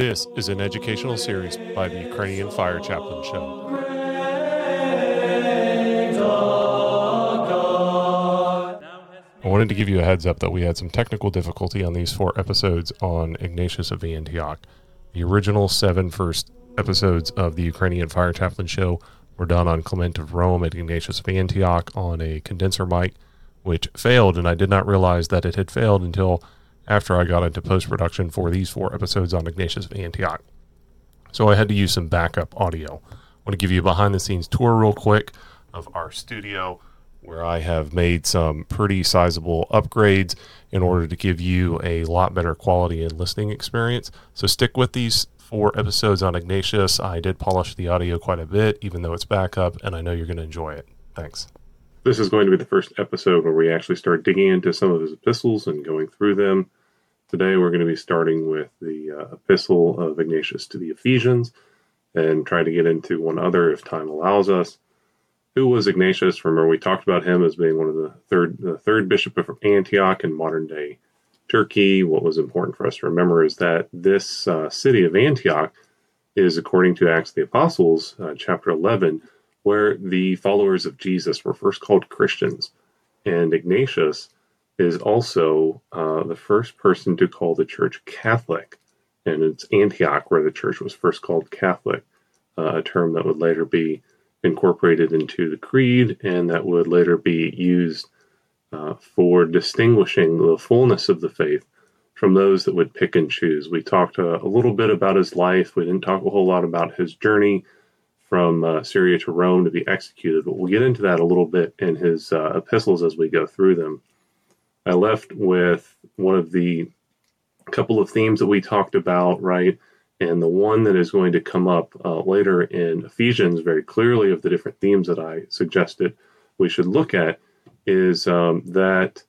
This is an educational series by the Ukrainian Fire Chaplain Show. I wanted to give you a heads up that we had some technical difficulty on these four episodes on Ignatius of Antioch. The original seven first episodes of the Ukrainian Fire Chaplain Show were done on Clement of Rome at Ignatius of Antioch on a condenser mic, which failed, and I did not realize that it had failed until after I got into post production for these four episodes on Ignatius of Antioch. So I had to use some backup audio. I want to give you a behind the scenes tour real quick of our studio where I have made some pretty sizable upgrades in order to give you a lot better quality and listening experience. So stick with these four episodes on Ignatius. I did polish the audio quite a bit, even though it's backup, and I know you're going to enjoy it. Thanks. This is going to be the first episode where we actually start digging into some of his epistles and going through them. Today we're going to be starting with the uh, epistle of Ignatius to the Ephesians and try to get into one other if time allows us. Who was Ignatius? Remember, we talked about him as being one of the third, the third bishop of Antioch in modern day Turkey. What was important for us to remember is that this uh, city of Antioch is, according to Acts of the Apostles, uh, chapter 11, where the followers of Jesus were first called Christians. And Ignatius is also uh, the first person to call the church Catholic. And it's Antioch where the church was first called Catholic, uh, a term that would later be incorporated into the creed and that would later be used uh, for distinguishing the fullness of the faith from those that would pick and choose. We talked uh, a little bit about his life. We didn't talk a whole lot about his journey from uh, Syria to Rome to be executed, but we'll get into that a little bit in his uh, epistles as we go through them. I left with one of the couple of themes that we talked about, right? And the one that is going to come up uh, later in Ephesians very clearly of the different themes that I suggested we should look at is um, that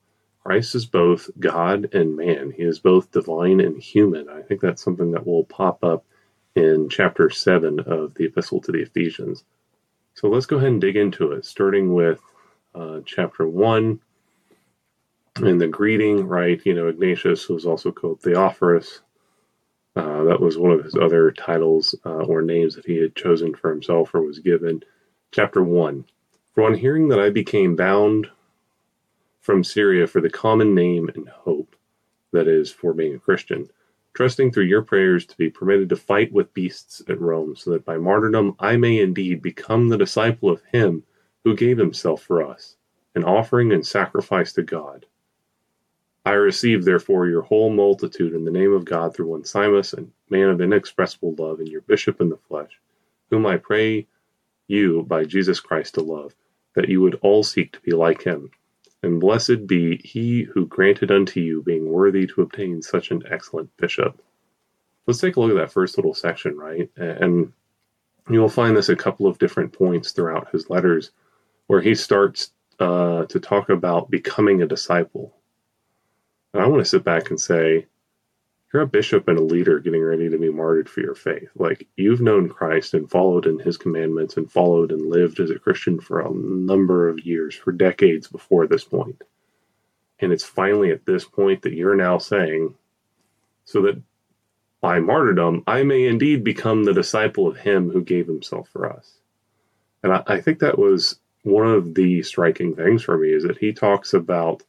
Christ is both God and man. He is both divine and human. I think that's something that will pop up in chapter 7 of the Epistle to the Ephesians. So let's go ahead and dig into it, starting with uh, chapter 1 and the greeting, right? You know, Ignatius was also called Theophorus. Uh, that was one of his other titles uh, or names that he had chosen for himself or was given. Chapter 1 For on hearing that I became bound from Syria for the common name and hope, that is, for being a Christian trusting through your prayers to be permitted to fight with beasts at Rome, so that by martyrdom I may indeed become the disciple of him who gave himself for us, an offering and sacrifice to God. I receive, therefore, your whole multitude in the name of God through one Onesimus, a man of inexpressible love, and your bishop in the flesh, whom I pray you by Jesus Christ to love, that you would all seek to be like him and blessed be he who granted unto you being worthy to obtain such an excellent bishop. Let's take a look at that first little section, right? And you'll find this a couple of different points throughout his letters where he starts uh, to talk about becoming a disciple. And I want to sit back and say, you're a bishop and a leader getting ready to be martyred for your faith. Like you've known Christ and followed in his commandments and followed and lived as a Christian for a number of years, for decades before this point. And it's finally at this point that you're now saying, so that by martyrdom, I may indeed become the disciple of him who gave himself for us. And I, I think that was one of the striking things for me is that he talks about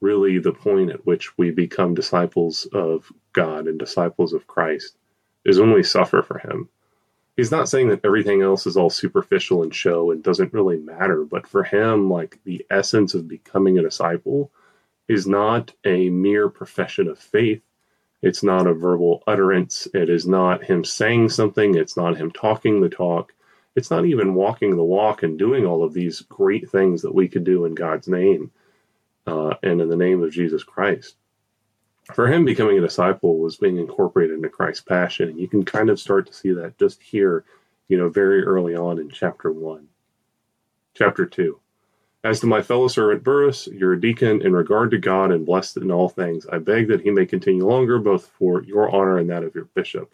really the point at which we become disciples of God and disciples of Christ is when we suffer for Him. He's not saying that everything else is all superficial and show and doesn't really matter, but for him, like the essence of becoming a disciple is not a mere profession of faith. It's not a verbal utterance. It is not him saying something. It's not him talking the talk. It's not even walking the walk and doing all of these great things that we could do in God's name uh, and in the name of Jesus Christ. For him, becoming a disciple was being incorporated into Christ's passion. And you can kind of start to see that just here, you know, very early on in chapter 1. Chapter 2. As to my fellow servant Burrus, your deacon, in regard to God and blessed in all things, I beg that he may continue longer, both for your honor and that of your bishop.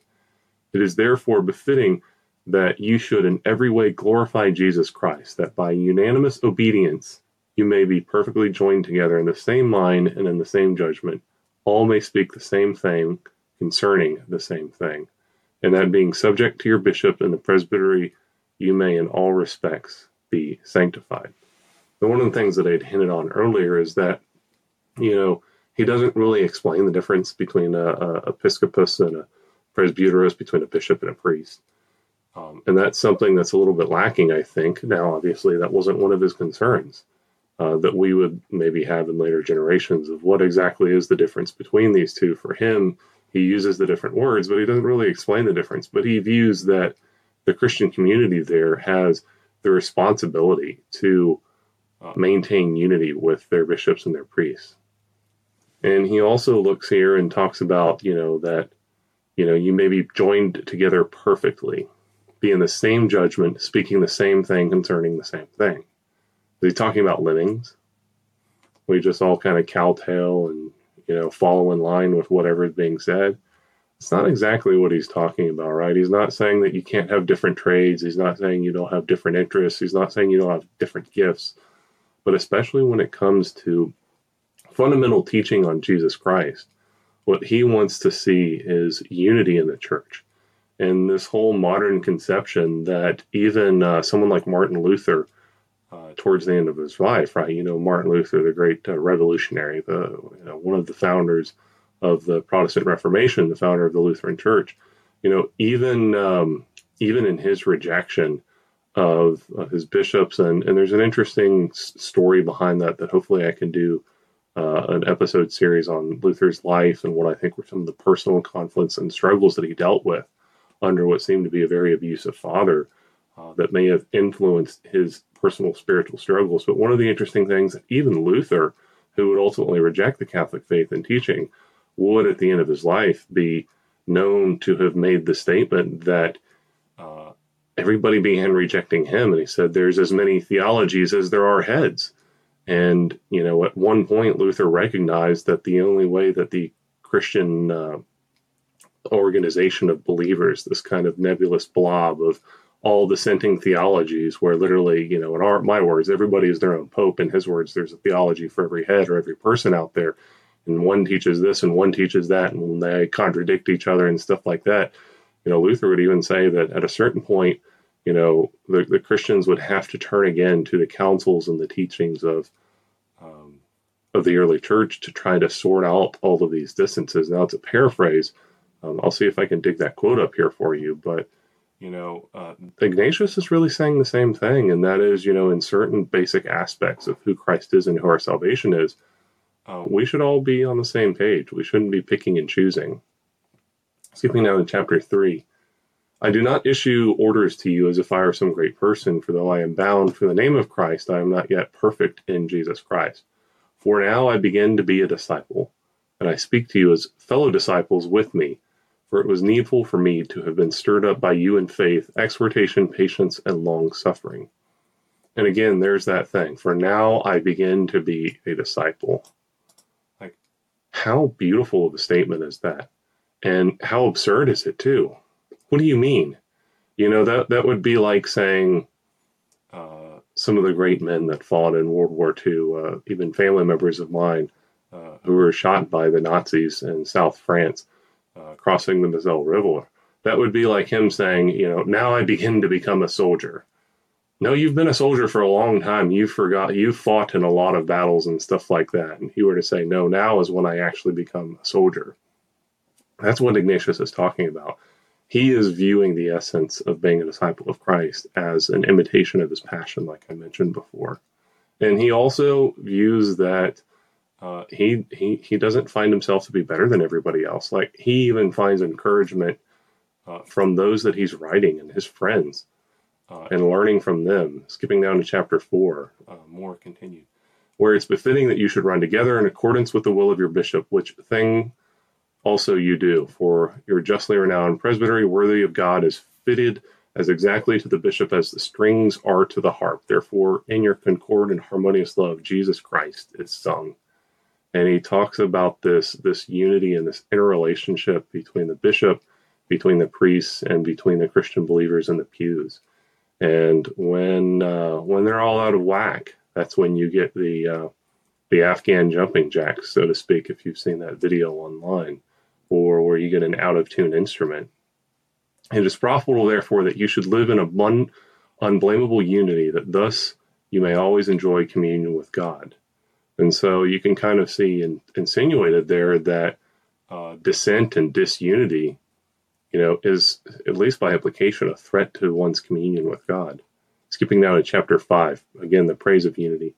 It is therefore befitting that you should in every way glorify Jesus Christ, that by unanimous obedience you may be perfectly joined together in the same mind and in the same judgment. All may speak the same thing concerning the same thing. and that being subject to your bishop and the presbytery, you may in all respects be sanctified. And one of the things that I'd hinted on earlier is that, you know, he doesn't really explain the difference between a, a episcopus and a presbyteros, between a bishop and a priest. Um, and that's something that's a little bit lacking, I think. Now, obviously, that wasn't one of his concerns uh, that we would maybe have in later generations of what exactly is the difference between these two. For him, he uses the different words, but he doesn't really explain the difference. But he views that the Christian community there has the responsibility to uh, maintain unity with their bishops and their priests. And he also looks here and talks about, you know, that, you know, you may be joined together perfectly, be in the same judgment, speaking the same thing concerning the same thing. Is he talking about livings? We just all kind of cowtail and, you know, follow in line with whatever is being said. It's not exactly what he's talking about, right? He's not saying that you can't have different trades. He's not saying you don't have different interests. He's not saying you don't have different gifts. But especially when it comes to fundamental teaching on Jesus Christ, what he wants to see is unity in the church. And this whole modern conception that even uh, someone like Martin Luther, uh, towards the end of his life, right? You know, Martin Luther, the great uh, revolutionary, the you know, one of the founders of the Protestant Reformation, the founder of the Lutheran Church. You know, even um, even in his rejection of, of, his bishops, and and there's an interesting s- story behind that that hopefully I can do uh, an episode series on Luther's life and what I think were some of the personal conflicts and struggles that he dealt with under what seemed to be a very abusive father uh, that may have influenced his personal spiritual struggles. But one of the interesting things, even Luther, who would ultimately reject the Catholic faith and teaching, would at the end of his life be known to have made the statement that uh, everybody began rejecting him. And he said, There's as many theologies as there are heads. And, you know, at one point, Luther recognized that the only way that the Christian uh, organization of believers, this kind of nebulous blob of all dissenting theologies, where literally, you know, in our, my words, everybody is their own pope. In his words, there's a theology for every head or every person out there. And one teaches this and one teaches that, and they contradict each other and stuff like that. You know, Luther would even say that at a certain point, you know, the, the Christians would have to turn again to the councils and the teachings of um, of the early church to try to sort out all of these distances. Now, it's a paraphrase. Um, I'll see if I can dig that quote up here for you, but you know, uh, Ignatius is really saying the same thing, and that is, you know, in certain basic aspects of who Christ is and who our salvation is, uh, we should all be on the same page. We shouldn't be picking and choosing. Skipping now to chapter 3. I do not issue orders to you as if I were some great person, for though I am bound for the name of Christ, I am not yet perfect in Jesus Christ. For now I begin to be a disciple, and I speak to you as fellow disciples with me, for it was needful for me to have been stirred up by you in faith, exhortation, patience, and long suffering. And again, there's that thing. For now I begin to be a disciple. Like, how beautiful of a statement is that? And how absurd is it, too? What do you mean? You know, that, that would be like saying uh, some of the great men that fought in World War II, uh, even family members of mine uh, who were shot by the Nazis in South France uh, crossing the Moselle River. That would be like him saying, you know, now I begin to become a soldier. No, you've been a soldier for a long time. You forgot, you fought in a lot of battles and stuff like that. And he were to say, no, now is when I actually become a soldier. That's what Ignatius is talking about he is viewing the essence of being a disciple of Christ as an imitation of his passion, like I mentioned before. And he also views that uh, he, he, he doesn't find himself to be better than everybody else. Like he even finds encouragement uh, from those that he's writing and his friends uh, and learning from them. Skipping down to chapter four, uh, more continued, where it's befitting that you should run together in accordance with the will of your bishop, which thing also you do. For your justly renowned presbytery, worthy of God, is fitted as exactly to the bishop as the strings are to the harp. Therefore, in your concord and harmonious love, Jesus Christ is sung. And he talks about this this unity and this interrelationship between the bishop, between the priests, and between the Christian believers in the pews. And when uh, when they're all out of whack, that's when you get the uh, the Afghan jumping jacks, so to speak. If you've seen that video online or where you get an out of tune instrument. It is profitable, therefore, that you should live in a unblameable unity, that thus you may always enjoy communion with God. And so you can kind of see in, insinuated there that uh, dissent and disunity, you know, is at least by implication a threat to one's communion with God. Skipping now to chapter 5, again, the praise of unity.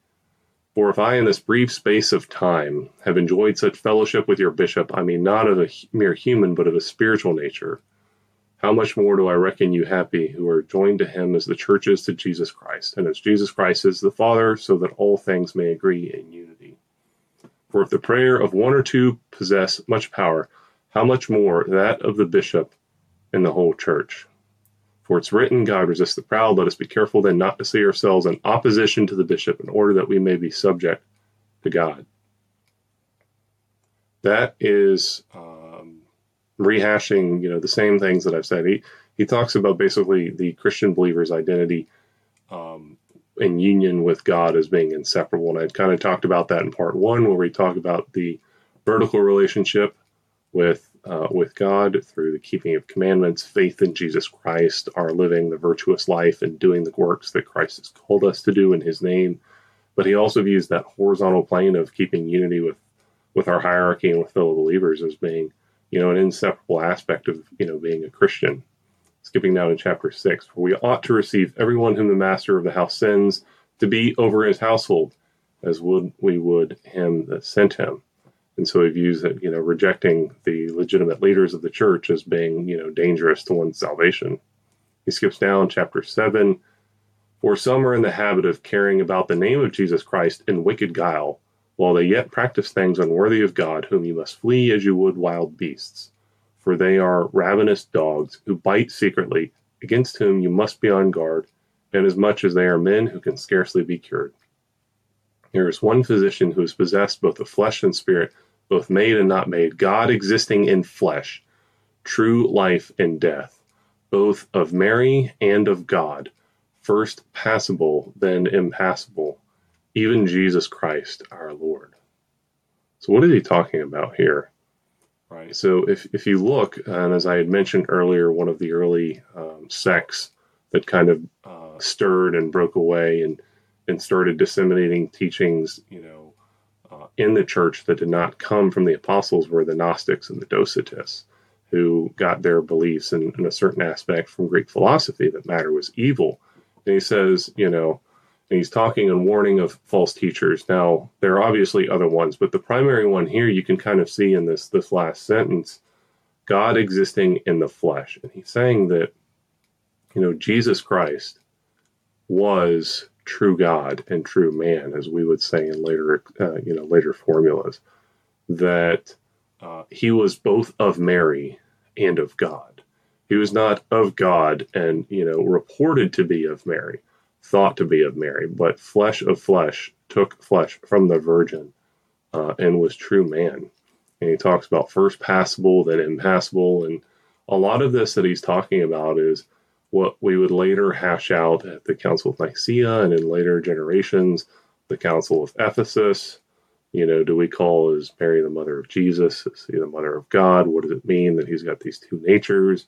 For if I, in this brief space of time, have enjoyed such fellowship with your bishop, I mean not of a mere human, but of a spiritual nature, how much more do I reckon you happy who are joined to him as the church is to Jesus Christ, and as Jesus Christ is the Father, so that all things may agree in unity? For if the prayer of one or two possess much power, how much more that of the bishop and the whole church? For it's written, God resists the proud. Let us be careful then not to see ourselves in opposition to the bishop, in order that we may be subject to God. That is um, rehashing, you know, the same things that I've said. He he talks about basically the Christian believer's identity um, in union with God as being inseparable, and I'd kind of talked about that in part one, where we talk about the vertical relationship with uh, with God through the keeping of commandments, faith in Jesus Christ, our living the virtuous life and doing the works that Christ has called us to do in His name. But he also views that horizontal plane of keeping unity with with our hierarchy and with fellow believers as being, you know, an inseparable aspect of you know being a Christian. Skipping down to chapter six, for we ought to receive everyone whom the master of the house sends to be over his household, as would we would him that sent him and so he views that you know rejecting the legitimate leaders of the church as being you know dangerous to one's salvation. He skips down chapter seven. For some are in the habit of carrying about the name of Jesus Christ in wicked guile, while they yet practice things unworthy of God, whom you must flee as you would wild beasts. For they are ravenous dogs who bite secretly, against whom you must be on guard, inasmuch as they are men who can scarcely be cured. There is one physician who is possessed both of flesh and spirit, both made and not made, God existing in flesh, true life and death, both of Mary and of God, first passible, then impassible, even Jesus Christ our Lord. So, what is he talking about here? Right. So, if, if you look, and as I had mentioned earlier, one of the early um, sects that kind of uh, stirred and broke away and, and started disseminating teachings, you know, uh, in the church that did not come from the apostles were the Gnostics and the Docetists, who got their beliefs in, in a certain aspect from Greek philosophy that matter was evil. And he says, you know, he's talking and warning of false teachers. Now, there are obviously other ones, but the primary one here you can kind of see in this this last sentence, God existing in the flesh. And he's saying that, you know, Jesus Christ was true God and true man, as we would say in later, uh, you know, later formulas, that uh, he was both of Mary and of God. He was not of God and you know reported to be of Mary, thought to be of Mary, but flesh of flesh took flesh from the Virgin uh, and was true man. And he talks about first passible, then impassible, and a lot of this that he's talking about is what we would later hash out at the Council of Nicaea and in later generations, the Council of Ephesus. You know, do we call is Mary the mother of Jesus? Is he the mother of God? What does it mean that he's got these two natures?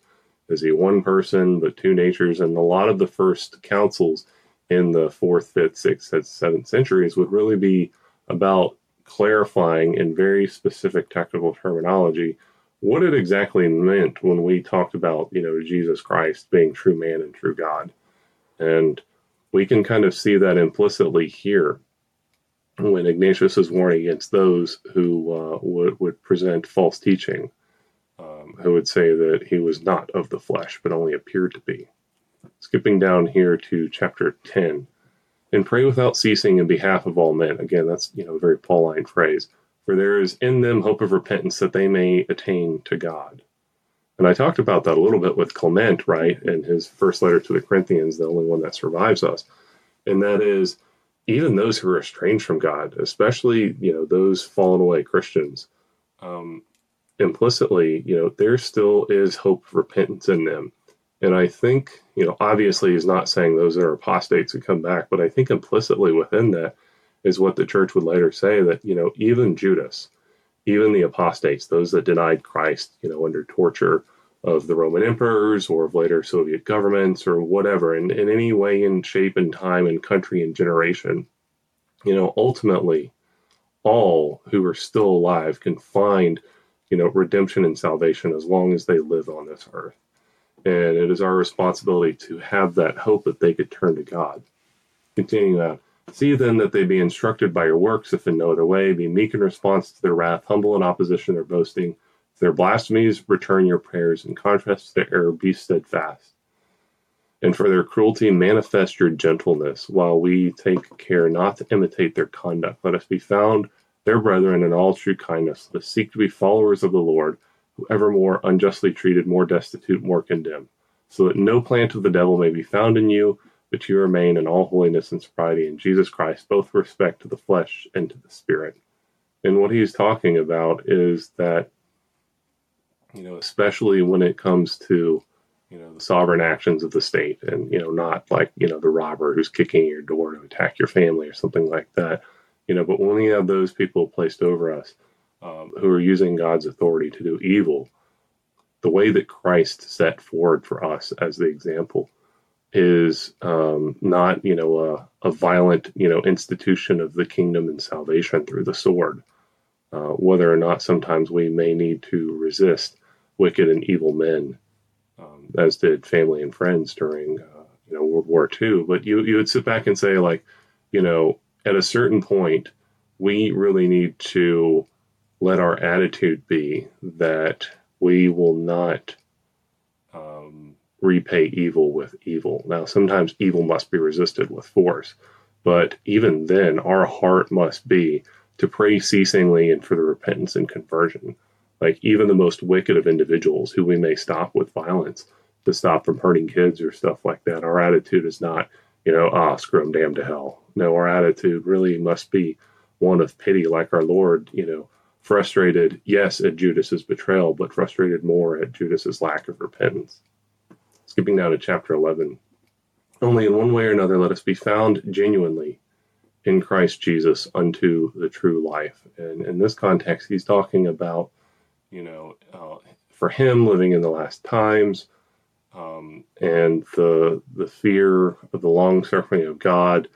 Is he one person but two natures? And a lot of the first councils in the fourth, fifth, sixth, seventh centuries would really be about clarifying in very specific technical terminology what it exactly meant when we talked about, you know, Jesus Christ being true man and true God. And we can kind of see that implicitly here when Ignatius is warning against those who uh, would, would present false teaching, um, who would say that he was not of the flesh, but only appeared to be. Skipping down here to chapter 10, and pray without ceasing in behalf of all men. Again, that's you know a very Pauline phrase for there is in them hope of repentance that they may attain to God. And I talked about that a little bit with Clement, right, in his first letter to the Corinthians, the only one that survives us. And that is, even those who are estranged from God, especially, you know, those fallen away Christians, um, implicitly, you know, there still is hope of repentance in them. And I think, you know, obviously he's not saying those are apostates who come back, but I think implicitly within that, is what the church would later say that, you know, even Judas, even the apostates, those that denied Christ, you know, under torture of the Roman emperors or of later Soviet governments or whatever, in, in any way, in shape and time and country and generation. You know, ultimately, all who are still alive can find, you know, redemption and salvation as long as they live on this earth. And it is our responsibility to have that hope that they could turn to God. Continuing on. See then that they be instructed by your works, if in no other way, be meek in response to their wrath, humble in opposition to their boasting. If their blasphemies, return your prayers. In contrast to their error, be steadfast. And for their cruelty, manifest your gentleness, while we take care not to imitate their conduct. Let us be found their brethren in all true kindness. Let us seek to be followers of the Lord, who evermore unjustly treated, more destitute, more condemned, so that no plant of the devil may be found in you but you remain in all holiness and sobriety in Jesus Christ, both respect to the flesh and to the spirit. And what he's talking about is that, you know, especially when it comes to, you know, the sovereign actions of the state and, you know, not like, you know, the robber who's kicking your door to attack your family or something like that, you know, but when we have those people placed over us um, who are using God's authority to do evil, the way that Christ set forward for us as the example is um, not, you know, a, a, violent, you know, institution of the kingdom and salvation through the sword. Uh, whether or not sometimes we may need to resist wicked and evil men, um, as did family and friends during, uh, you know, World War II. But you you would sit back and say, like, you know, at a certain point, we really need to let our attitude be that we will not um, repay evil with evil. Now, sometimes evil must be resisted with force, but even then, our heart must be to pray ceasingly and for the repentance and conversion. Like even the most wicked of individuals who we may stop with violence to stop from hurting kids or stuff like that. Our attitude is not, you know, ah, oh, screw them damn to hell. No, our attitude really must be one of pity, like our Lord, you know, frustrated, yes, at Judas's betrayal, but frustrated more at Judas's lack of repentance skipping down to chapter 11. Only in one way or another let us be found genuinely in Christ Jesus unto the true life. And in this context, he's talking about, you know, uh, for him living in the last times um, and the the fear of the long suffering of God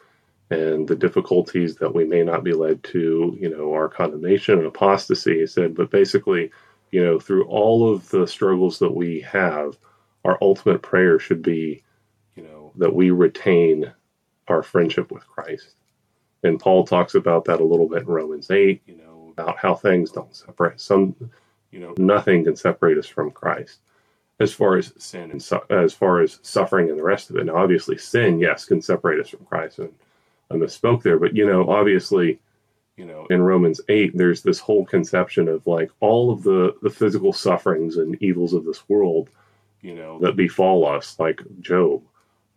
and the difficulties that we may not be led to, you know, our condemnation and apostasy. He said, but basically, you know, through all of the struggles that we have, our ultimate prayer should be, you know, that we retain our friendship with Christ. And Paul talks about that a little bit in Romans 8, you know, about how things don't separate. Some, you know, nothing can separate us from Christ as far as sin and su- as far as suffering and the rest of it. Now, obviously, sin, yes, can separate us from Christ. And I misspoke there, but, you know, obviously, you know, in Romans 8, there's this whole conception of like all of the, the physical sufferings and evils of this world you know, that befall us, like Job.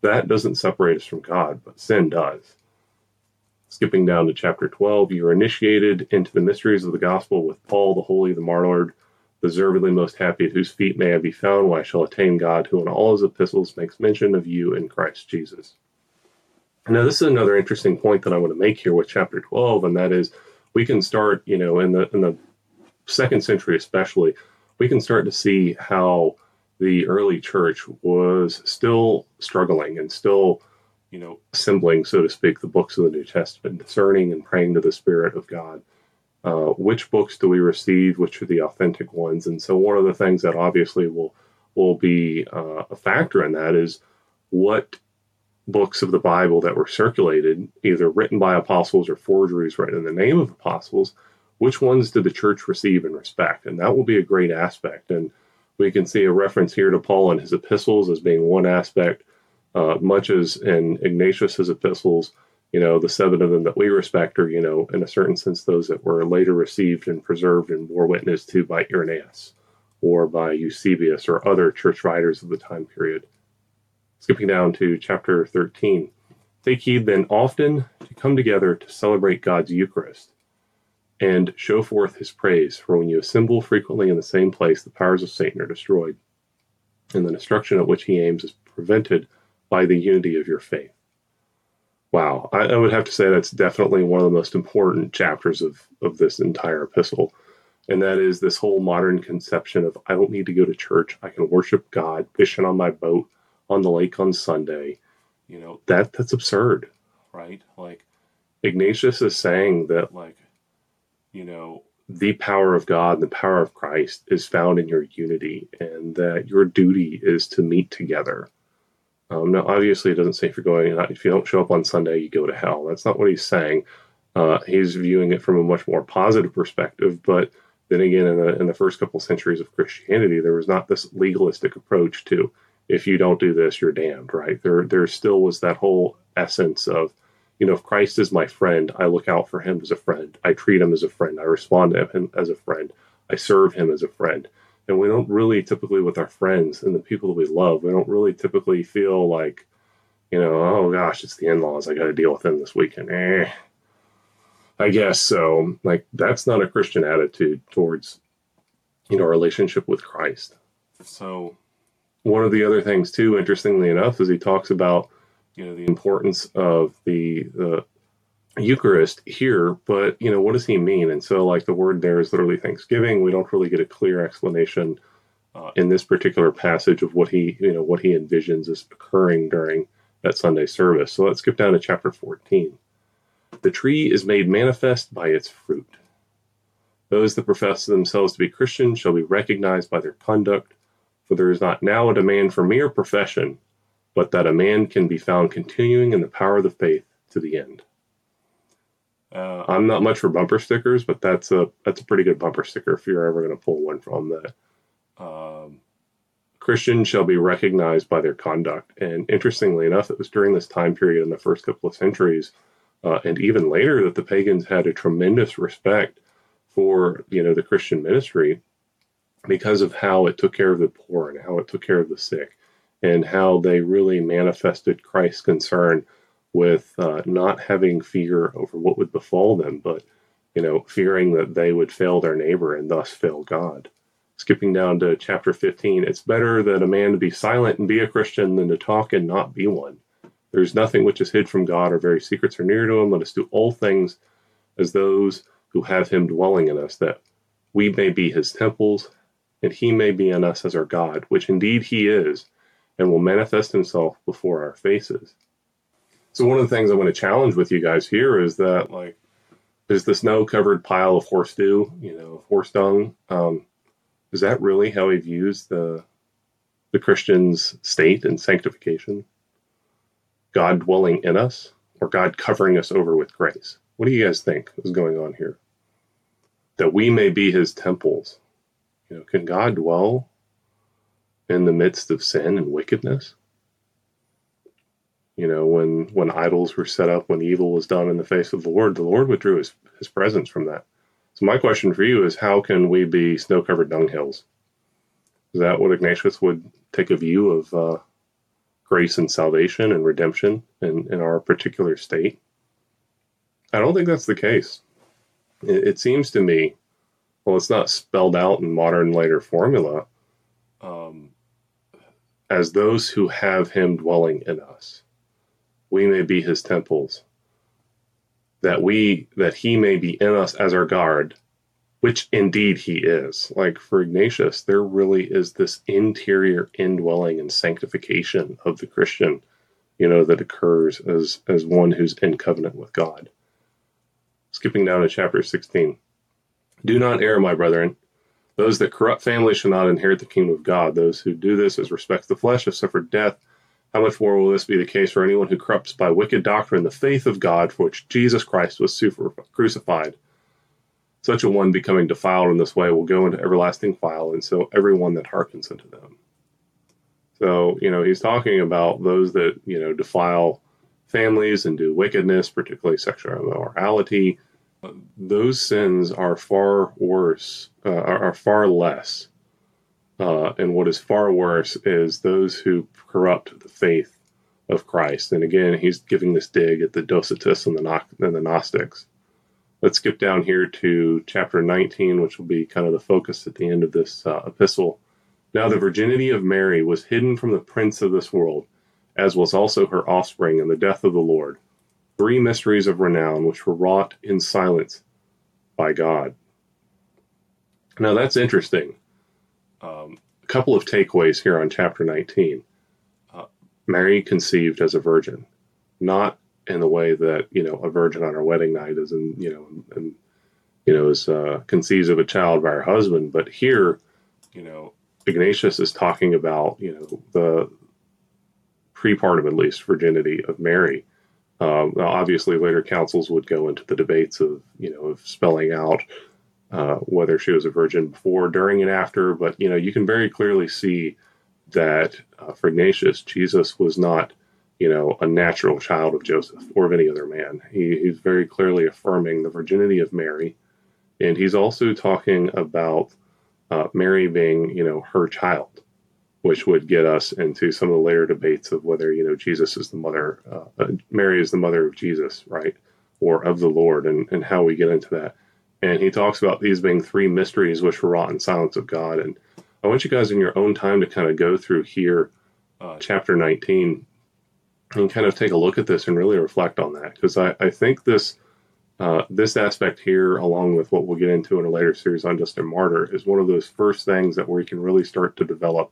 That doesn't separate us from God, but sin does. Skipping down to chapter 12, you are initiated into the mysteries of the gospel with Paul, the holy, the martyred, deservedly most happy, at whose feet may I be found, where I shall attain God, who in all his epistles makes mention of you in Christ Jesus. Now, this is another interesting point that I want to make here with chapter 12, and that is we can start, you know, in the in the second century especially, we can start to see how the early church was still struggling and still, you know, assembling, so to speak, the books of the New Testament, discerning and praying to the Spirit of God. Uh, which books do we receive? Which are the authentic ones? And so, one of the things that obviously will will be uh, a factor in that is what books of the Bible that were circulated, either written by apostles or forgeries written in the name of apostles, which ones did the church receive and respect? And that will be a great aspect. And we can see a reference here to Paul and his epistles as being one aspect, uh, much as in Ignatius's epistles, you know, the seven of them that we respect are, you know, in a certain sense, those that were later received and preserved and bore witness to by Irenaeus or by Eusebius or other church writers of the time period. Skipping down to chapter 13. Take heed then often to come together to celebrate God's Eucharist and show forth his praise. For when you assemble frequently in the same place, the powers of Satan are destroyed, and the destruction at which he aims is prevented by the unity of your faith. Wow, I, I would have to say that's definitely one of the most important chapters of, of this entire epistle. And that is this whole modern conception of I don't need to go to church. I can worship God fishing on my boat on the lake on Sunday. You know, that that's absurd, right? Like Ignatius is saying that like, you know, the power of God, and the power of Christ is found in your unity, and that your duty is to meet together. Um, now, obviously, it doesn't say if you're going, if you don't show up on Sunday, you go to hell. That's not what he's saying. Uh, he's viewing it from a much more positive perspective. But then again, in the in the first couple centuries of Christianity, there was not this legalistic approach to if you don't do this, you're damned. Right? There, there still was that whole essence of you know, if Christ is my friend, I look out for him as a friend. I treat him as a friend. I respond to him as a friend. I serve him as a friend. And we don't really typically, with our friends and the people that we love, we don't really typically feel like, you know, oh gosh, it's the in laws. I got to deal with them this weekend. Eh, I guess so. Like, that's not a Christian attitude towards, you know, our relationship with Christ. So, one of the other things, too, interestingly enough, is he talks about you know the importance of the the Eucharist here, but you know what does he mean? And so like the word there is literally Thanksgiving. We don't really get a clear explanation uh, in this particular passage of what he you know what he envisions is occurring during that Sunday service. So let's skip down to chapter 14. The tree is made manifest by its fruit. Those that profess themselves to be Christians shall be recognized by their conduct, for there is not now a demand for mere profession, but that a man can be found continuing in the power of the faith to the end. Uh, I'm not much for bumper stickers, but that's a that's a pretty good bumper sticker if you're ever going to pull one from that. Um, Christians shall be recognized by their conduct, and interestingly enough, it was during this time period in the first couple of centuries, uh, and even later, that the pagans had a tremendous respect for you know the Christian ministry because of how it took care of the poor and how it took care of the sick and how they really manifested Christ's concern with uh, not having fear over what would befall them, but you know, fearing that they would fail their neighbor and thus fail God. Skipping down to chapter 15, it's better that a man be silent and be a Christian than to talk and not be one. There's nothing which is hid from God or very secrets are near to him. Let us do all things as those who have him dwelling in us, that we may be his temples, and he may be in us as our God, which indeed he is, and will manifest himself before our faces. So one of the things I want to challenge with you guys here is that like is the snow covered pile of horse dew, you know, horse dung, um, is that really how he views the the Christian's state and sanctification? God dwelling in us or God covering us over with grace? What do you guys think is going on here? That we may be his temples. You know, can God dwell in the midst of sin and wickedness. You know, when when idols were set up, when evil was done in the face of the Lord, the Lord withdrew his, his presence from that. So my question for you is how can we be snow-covered dunghills? Is that what Ignatius would take a view of uh, grace and salvation and redemption in, in our particular state? I don't think that's the case. It, it seems to me, well, it's not spelled out in modern later formula, um, as those who have him dwelling in us. We may be his temples, that we that he may be in us as our guard, which indeed he is. Like for Ignatius, there really is this interior indwelling and sanctification of the Christian, you know, that occurs as as one who's in covenant with God. Skipping down to chapter 16. Do not err, my brethren. Those that corrupt families shall not inherit the kingdom of God. Those who do this as respects the flesh have suffered death. How much more will this be the case for anyone who corrupts by wicked doctrine the faith of God for which Jesus Christ was crucified? Such a one becoming defiled in this way will go into everlasting fire, and so everyone that hearkens unto them. So, you know, he's talking about those that, you know, defile families and do wickedness, particularly sexual immorality, those sins are far worse, uh, are, are, far less. Uh, and what is far worse is those who corrupt the faith of Christ. And again, he's giving this dig at the Docetists and the, and the Gnostics. Let's skip down here to chapter 19, which will be kind of the focus at the end of this uh, epistle. Now, the virginity of Mary was hidden from the prince of this world, as was also her offspring in the death of the Lord three mysteries of renown which were wrought in silence by God. Now that's interesting. Um, a couple of takeaways here on chapter 19. Uh, Mary conceived as a virgin, not in the way that you know a virgin on her wedding night is, and you know, and you know is uh, conceives of a child by her husband, but here, you know, Ignatius is talking about you know the pre-partum at least virginity of Mary. Um, obviously, later councils would go into the debates of you know of spelling out uh, whether she was a virgin before, during, and after. But you know, you can very clearly see that uh, for Ignatius, Jesus was not, you know, a natural child of Joseph or of any other man. He, he's very clearly affirming the virginity of Mary, and he's also talking about uh, Mary being, you know, her child, which would get us into some of the later debates of whether you know Jesus is the mother, uh, uh, Mary is the mother of Jesus, right, or of the Lord, and and how we get into that and he talks about these being three mysteries which were wrought in silence of God. And I want you guys in your own time to kind of go through here, uh, chapter 19, and kind of take a look at this and really reflect on that. Because I, I think this uh, this aspect here, along with what we'll get into in a later series on Justin Martyr, is one of those first things that we can really start to develop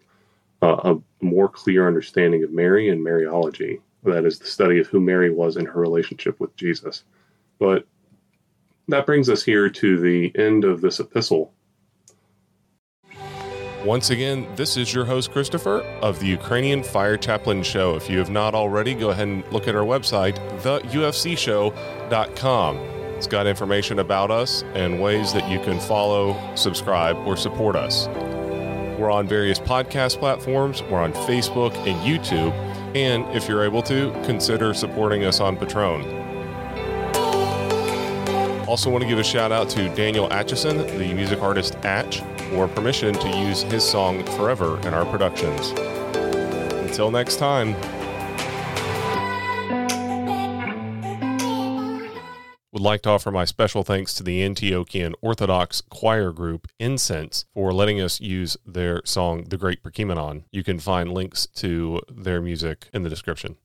uh, a more clear understanding of Mary and Mariology. That is the study of who Mary was in her relationship with Jesus. But that brings us here to the end of this epistle. Once again, this is your host, Christopher, of the Ukrainian Fire Chaplain Show. If you have not already, go ahead and look at our website, theufcshow.com. It's got information about us and ways that you can follow, subscribe, or support us. We're on various podcast platforms, we're on Facebook and YouTube, and if you're able to, consider supporting us on Patreon. Also, want to give a shout out to Daniel Atchison, the music artist Atch, for permission to use his song Forever in our productions. Until next time. Would like to offer my special thanks to the Antiochian Orthodox choir group Incense for letting us use their song The Great Prokeimenon. You can find links to their music in the description.